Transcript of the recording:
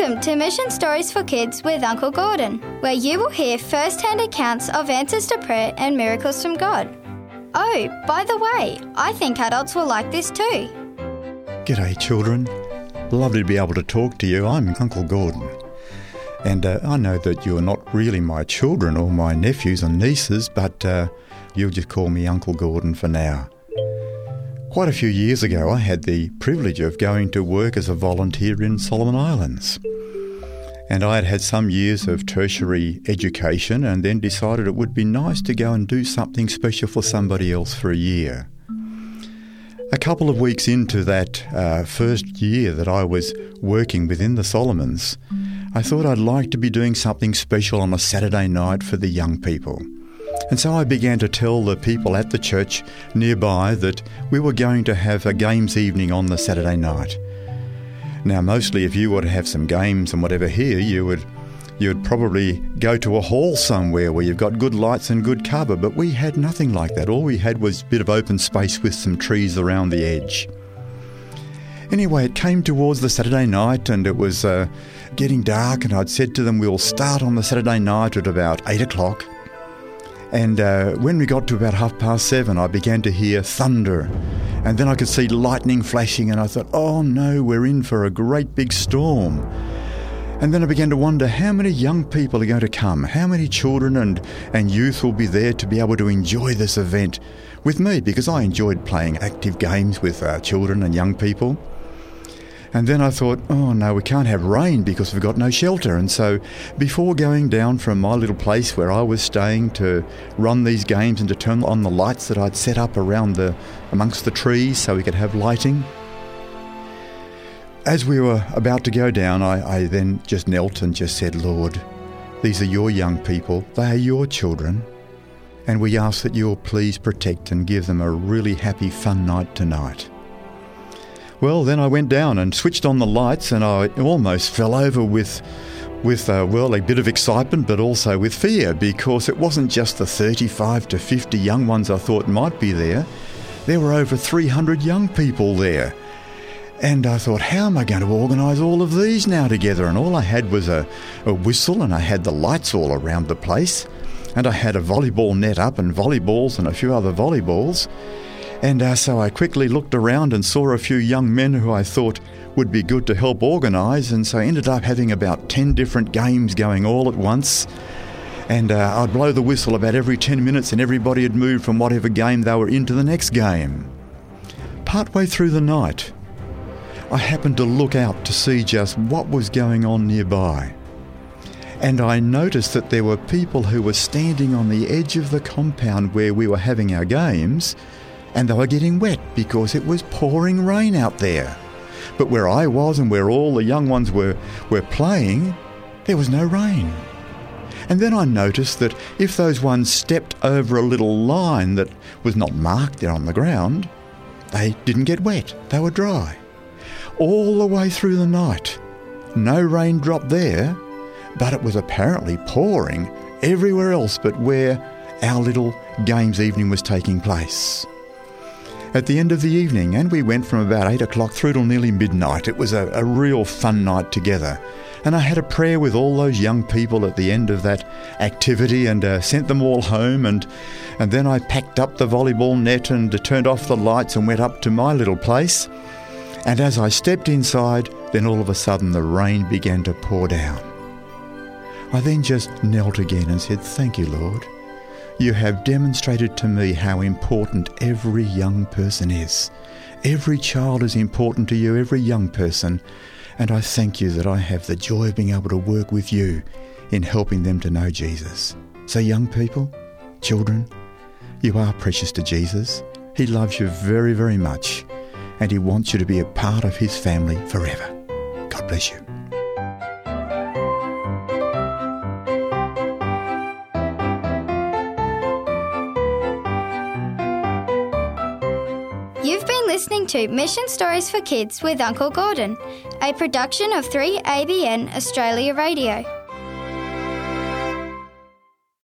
Welcome to Mission Stories for Kids with Uncle Gordon, where you will hear first hand accounts of answers to prayer and miracles from God. Oh, by the way, I think adults will like this too. G'day, children. Lovely to be able to talk to you. I'm Uncle Gordon. And uh, I know that you're not really my children or my nephews and nieces, but uh, you'll just call me Uncle Gordon for now. Quite a few years ago, I had the privilege of going to work as a volunteer in Solomon Islands. And I had had some years of tertiary education and then decided it would be nice to go and do something special for somebody else for a year. A couple of weeks into that uh, first year that I was working within the Solomons, I thought I'd like to be doing something special on a Saturday night for the young people. And so I began to tell the people at the church nearby that we were going to have a games evening on the Saturday night. Now, mostly if you were to have some games and whatever here, you would you'd probably go to a hall somewhere where you've got good lights and good cover, but we had nothing like that. All we had was a bit of open space with some trees around the edge. Anyway, it came towards the Saturday night and it was uh, getting dark, and I'd said to them, We'll start on the Saturday night at about 8 o'clock. And uh, when we got to about half past seven, I began to hear thunder. And then I could see lightning flashing, and I thought, oh no, we're in for a great big storm. And then I began to wonder how many young people are going to come, how many children and, and youth will be there to be able to enjoy this event with me, because I enjoyed playing active games with uh, children and young people. And then I thought, oh no, we can't have rain because we've got no shelter. And so before going down from my little place where I was staying to run these games and to turn on the lights that I'd set up around the amongst the trees so we could have lighting. As we were about to go down, I, I then just knelt and just said, Lord, these are your young people, they are your children, and we ask that you'll please protect and give them a really happy, fun night tonight. Well, then I went down and switched on the lights, and I almost fell over with, with uh, well, a bit of excitement, but also with fear because it wasn't just the 35 to 50 young ones I thought might be there. There were over 300 young people there. And I thought, how am I going to organise all of these now together? And all I had was a, a whistle, and I had the lights all around the place. And I had a volleyball net up and volleyballs and a few other volleyballs. And uh, so I quickly looked around and saw a few young men who I thought would be good to help organise, and so I ended up having about 10 different games going all at once. And uh, I'd blow the whistle about every 10 minutes, and everybody had moved from whatever game they were into the next game. Partway through the night, I happened to look out to see just what was going on nearby. And I noticed that there were people who were standing on the edge of the compound where we were having our games and they were getting wet because it was pouring rain out there. But where I was and where all the young ones were, were playing, there was no rain. And then I noticed that if those ones stepped over a little line that was not marked there on the ground, they didn't get wet, they were dry. All the way through the night. No rain dropped there, but it was apparently pouring everywhere else but where our little games evening was taking place at the end of the evening, and we went from about 8 o'clock through till nearly midnight. It was a, a real fun night together. And I had a prayer with all those young people at the end of that activity and uh, sent them all home. And, and then I packed up the volleyball net and uh, turned off the lights and went up to my little place. And as I stepped inside, then all of a sudden the rain began to pour down. I then just knelt again and said, Thank you, Lord. You have demonstrated to me how important every young person is. Every child is important to you, every young person, and I thank you that I have the joy of being able to work with you in helping them to know Jesus. So, young people, children, you are precious to Jesus. He loves you very, very much, and He wants you to be a part of His family forever. God bless you. Listening to Mission Stories for Kids with Uncle Gordon, a production of 3ABN Australia Radio.